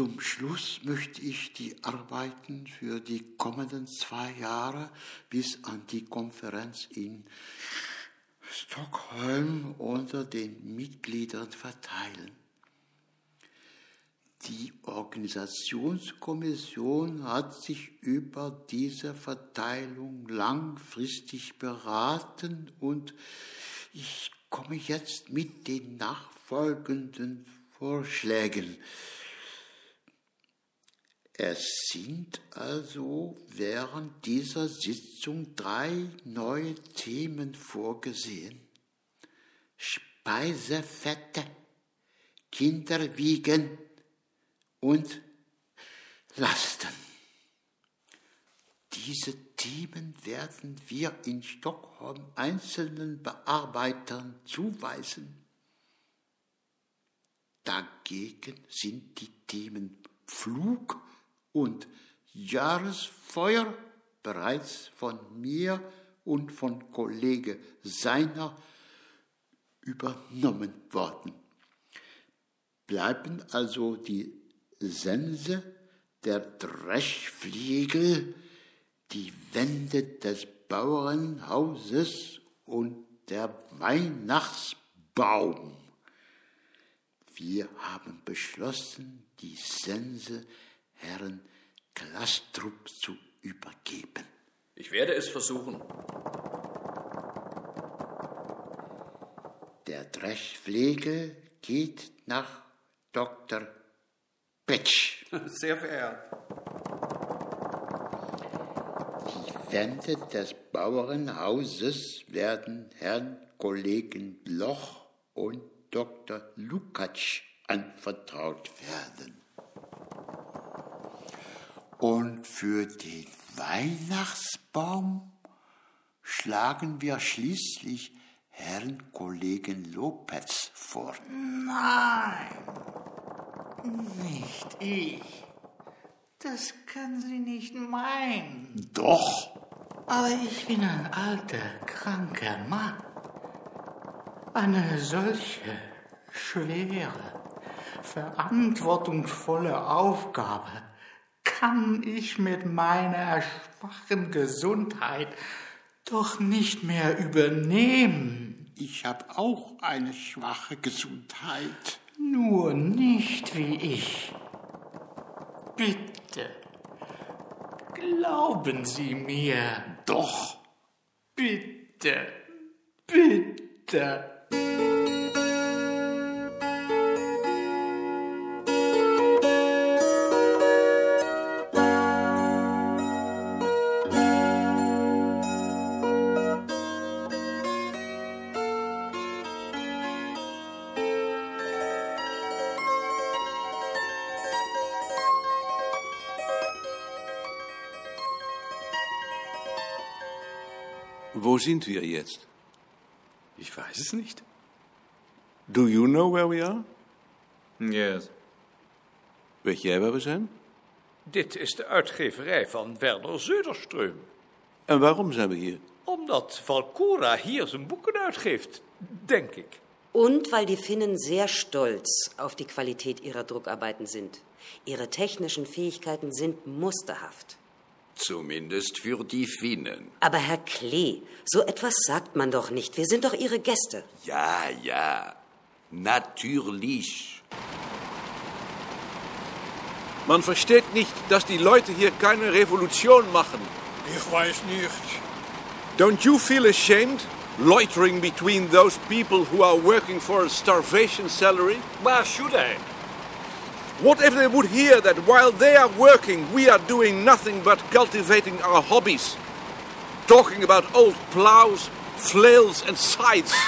Zum Schluss möchte ich die Arbeiten für die kommenden zwei Jahre bis an die Konferenz in Stockholm unter den Mitgliedern verteilen. Die Organisationskommission hat sich über diese Verteilung langfristig beraten und ich komme jetzt mit den nachfolgenden Vorschlägen. Es sind also während dieser Sitzung drei neue Themen vorgesehen. Speisefette, Kinderwiegen und Lasten. Diese Themen werden wir in Stockholm einzelnen Bearbeitern zuweisen. Dagegen sind die Themen Flug und Jahresfeuer bereits von mir und von Kollege Seiner übernommen worden. Bleiben also die Sense, der Dreschfliegel, die Wände des Bauernhauses und der Weihnachtsbaum. Wir haben beschlossen, die Sense Herrn Klastrup zu übergeben. Ich werde es versuchen. Der Dreschflegel geht nach Dr. Petsch. Sehr verehrt. Die Wände des Bauernhauses werden Herrn Kollegen Bloch und Dr. Lukatsch anvertraut werden. Und für den Weihnachtsbaum schlagen wir schließlich Herrn Kollegen Lopez vor. Nein, nicht ich. Das können Sie nicht meinen. Doch. Aber ich bin ein alter, kranker Mann. Eine solche schwere, verantwortungsvolle Aufgabe kann ich mit meiner schwachen Gesundheit doch nicht mehr übernehmen. Ich habe auch eine schwache Gesundheit. Nur nicht wie ich. Bitte, glauben Sie mir. Doch. Bitte, bitte. Wo sind wir jetzt? Ich weiß es nicht. Do you know where we are? Yes. Weet jij waar we zijn? Dit is de uitgeverij van Werner Söderström. En waarom zijn we hier? Omdat Valcora hier zijn boeken uitgeeft, denk ik. Und weil die Finnen sehr stolz auf die Qualität ihrer Druckarbeiten sind. Ihre technischen Fähigkeiten sind musterhaft. Zumindest für die Finnen. Aber Herr Klee, so etwas sagt man doch nicht. Wir sind doch Ihre Gäste. Ja, ja. Natürlich. Man versteht nicht, dass die Leute hier keine Revolution machen. Ich weiß nicht. Don't you feel ashamed loitering between those people who are working for a starvation salary? Why should I? What if they would hear that while they are working, we are doing nothing but cultivating our hobbies? Talking about old plows, flails, and scythes.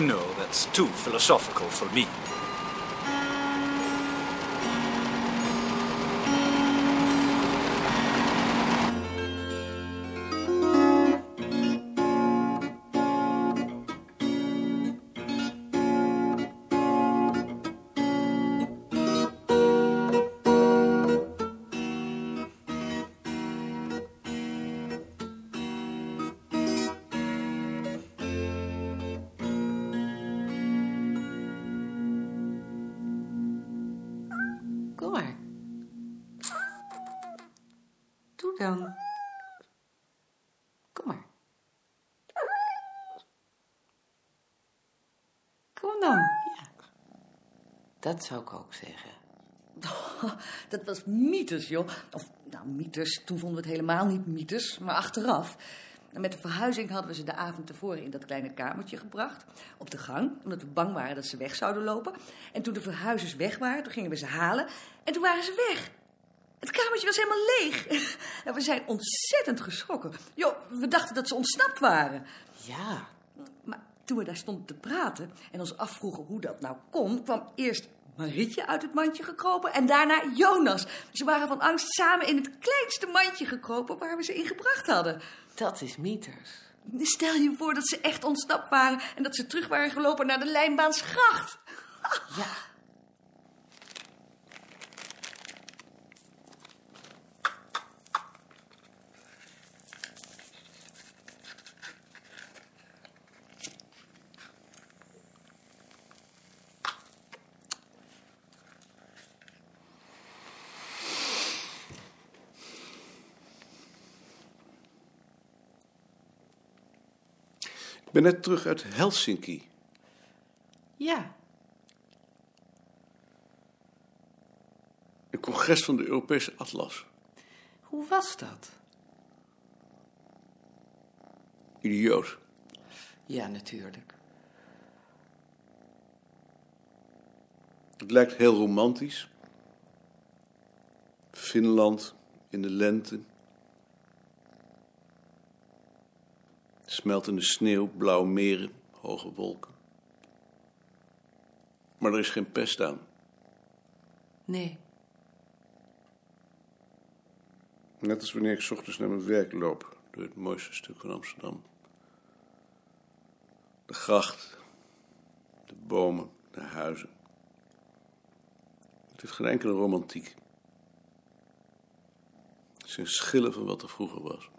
No, that's too philosophical for me. Kom maar. Kom dan, ja. Dat zou ik ook zeggen. Dat was mythes, joh. Of, nou, mythes. Toen vonden we het helemaal niet mythes, maar achteraf. En met de verhuizing hadden we ze de avond tevoren in dat kleine kamertje gebracht. Op de gang, omdat we bang waren dat ze weg zouden lopen. En toen de verhuizers weg waren, toen gingen we ze halen. En toen waren ze weg. Het kamertje was helemaal leeg. En we zijn ontzettend geschrokken. Joh, we dachten dat ze ontsnapt waren. Ja, Maar toen we daar stonden te praten en ons afvroegen hoe dat nou kon, kwam eerst Marietje uit het mandje gekropen en daarna Jonas. Ze waren van angst samen in het kleinste mandje gekropen waar we ze in gebracht hadden. dat is mieters. Stel je voor dat ze echt ontsnapt waren en dat ze terug waren gelopen naar de Lijnbaansgracht. Ja. Ik ben net terug uit Helsinki. Ja, Een congres van de Europese Atlas. hoe was dat? Idioot. Ja, natuurlijk. Het lijkt heel romantisch. Finland in de lente. Smeltende sneeuw, blauwe meren, hoge wolken. Maar er is geen pest aan. Nee, Net als wanneer ik 's ochtends naar mijn werk loop, door het mooiste stuk van Amsterdam. De gracht, de bomen, de huizen. Het heeft geen enkele romantiek. Het zijn schillen van wat er vroeger was.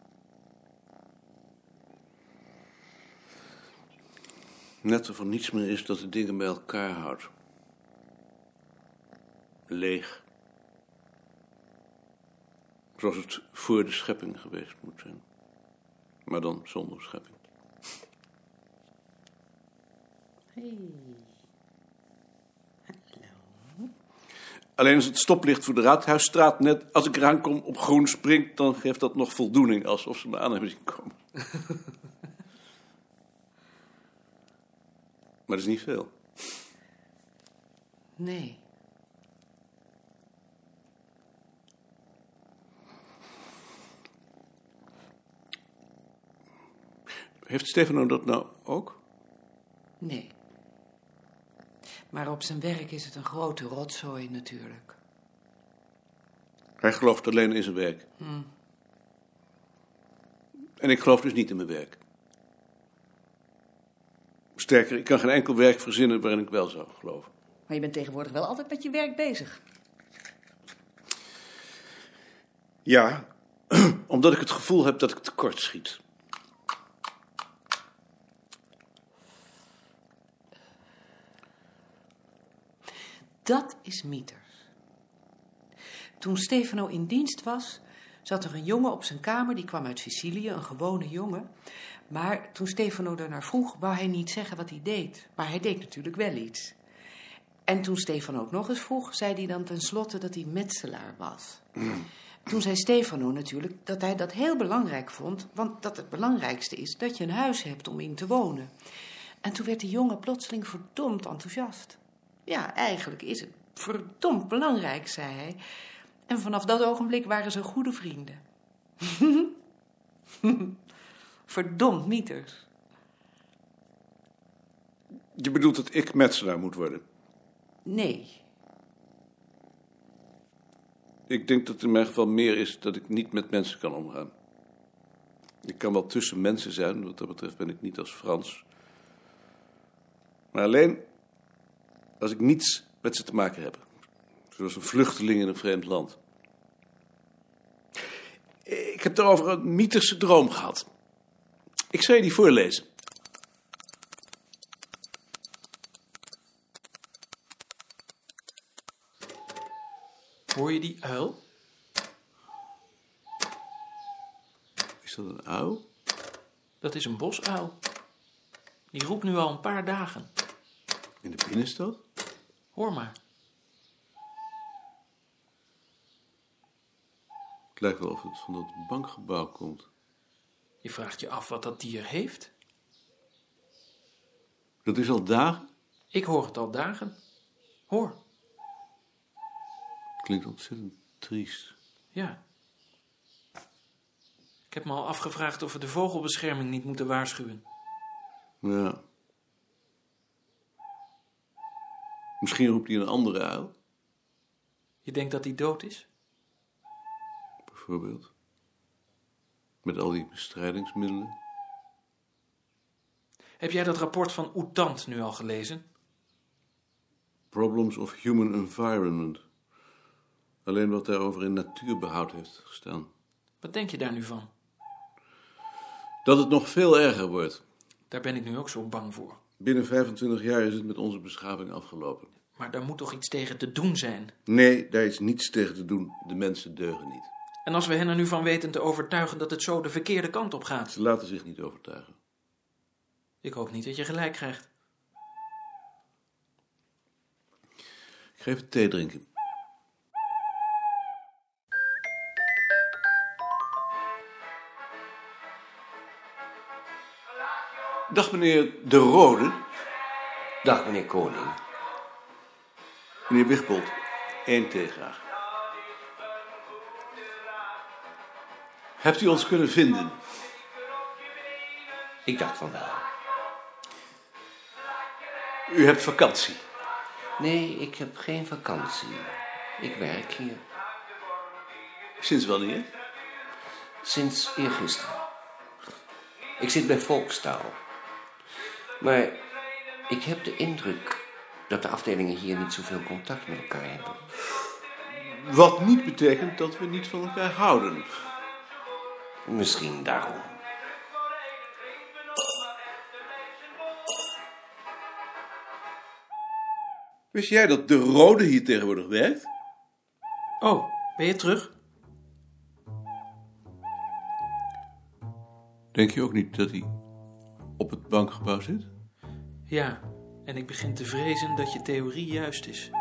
Net er niets meer is dat de dingen bij elkaar houdt. Leeg. Zoals het voor de schepping geweest moet zijn. Maar dan zonder schepping. Alleen als het stoplicht voor de Raadhuisstraat net als ik eraan kom op groen springt, dan geeft dat nog voldoening, alsof ze me aan hebben zien komen. maar dat is niet veel. nee. Heeft Stefano dat nou ook? Nee. Maar op zijn werk is het een grote rotzooi natuurlijk. Hij gelooft alleen in zijn werk. En ik geloof dus niet in mijn werk. Sterker, ik kan geen enkel werk verzinnen waarin ik wel zou geloven. Maar je bent tegenwoordig wel altijd met je werk bezig. Ja, omdat ik het gevoel heb dat ik tekort schiet. Dat is mieters. Toen Stefano in dienst was, zat er een jongen op zijn kamer, die kwam uit Sicilië, een gewone jongen. Maar toen Stefano ernaar vroeg, wou hij niet zeggen wat hij deed. Maar hij deed natuurlijk wel iets. En toen Stefano ook nog eens vroeg, zei hij dan tenslotte dat hij metselaar was. Toen zei Stefano natuurlijk dat hij dat heel belangrijk vond, want dat het belangrijkste is dat je een huis hebt om in te wonen. En toen werd die jongen plotseling verdomd enthousiast. Ja, eigenlijk is het verdomd belangrijk, zei hij. En vanaf dat ogenblik waren ze goede vrienden. Verdomd mieters. Je bedoelt dat ik metselaar moet worden? Nee, Ik denk dat het in mijn geval meer is dat ik niet met mensen kan omgaan. Ik kan wel tussen mensen zijn, wat dat betreft ben ik niet als Frans. Maar alleen als ik niets met ze te maken heb. Zoals een vluchteling in een vreemd land. Ik heb daarover een mythische droom gehad. Ik zal je die voorlezen. Hoor je die uil? Is dat een uil? Dat is een bosuil. Die roept nu al een paar dagen. In de binnenstad? Hoor maar. Het lijkt wel of het van dat bankgebouw komt. Je vraagt je af wat dat dier heeft. Dat is al dagen? Ik hoor het al dagen. Hoor, Het klinkt ontzettend triest. ja. Ik heb me al afgevraagd of we de vogelbescherming niet moeten waarschuwen. Ja. Misschien roept hij een andere uil, Je denkt dat hij dood is? bijvoorbeeld. Met al die bestrijdingsmiddelen. Heb jij dat rapport van Oetant nu al gelezen? Problems of Human Environment. Alleen wat daarover in natuurbehoud heeft gestaan. Wat denk je daar nu van? Dat het nog veel erger wordt. Daar ben ik nu ook zo bang voor. Binnen 25 jaar is het met onze beschaving afgelopen. Maar daar moet toch iets tegen te doen zijn? Nee, daar is niets tegen te doen. De mensen deugen niet. En als we hen er nu van weten te overtuigen dat het zo de verkeerde kant op gaat? Ze laten zich niet overtuigen. Ik hoop niet dat je gelijk krijgt. Ik ga even thee drinken. Dag meneer De Rode. Dag, meneer Koning. Meneer Wigbold, één thee graag. Hebt u ons kunnen vinden? Ik dacht van wel. U hebt vakantie. Nee, ik heb geen vakantie. Ik werk hier. Sinds wanneer? Sinds eergisteren. Ik zit bij Volkstaal. Maar ik heb de indruk dat de afdelingen hier niet zoveel contact met elkaar hebben. Wat niet betekent dat we niet van elkaar houden. Misschien daarom. Wist jij dat De Rode hier tegenwoordig werkt? Oh, ben je terug? Denk je ook niet dat hij op het bankgebouw zit? Ja, en ik begin te vrezen dat je theorie juist is.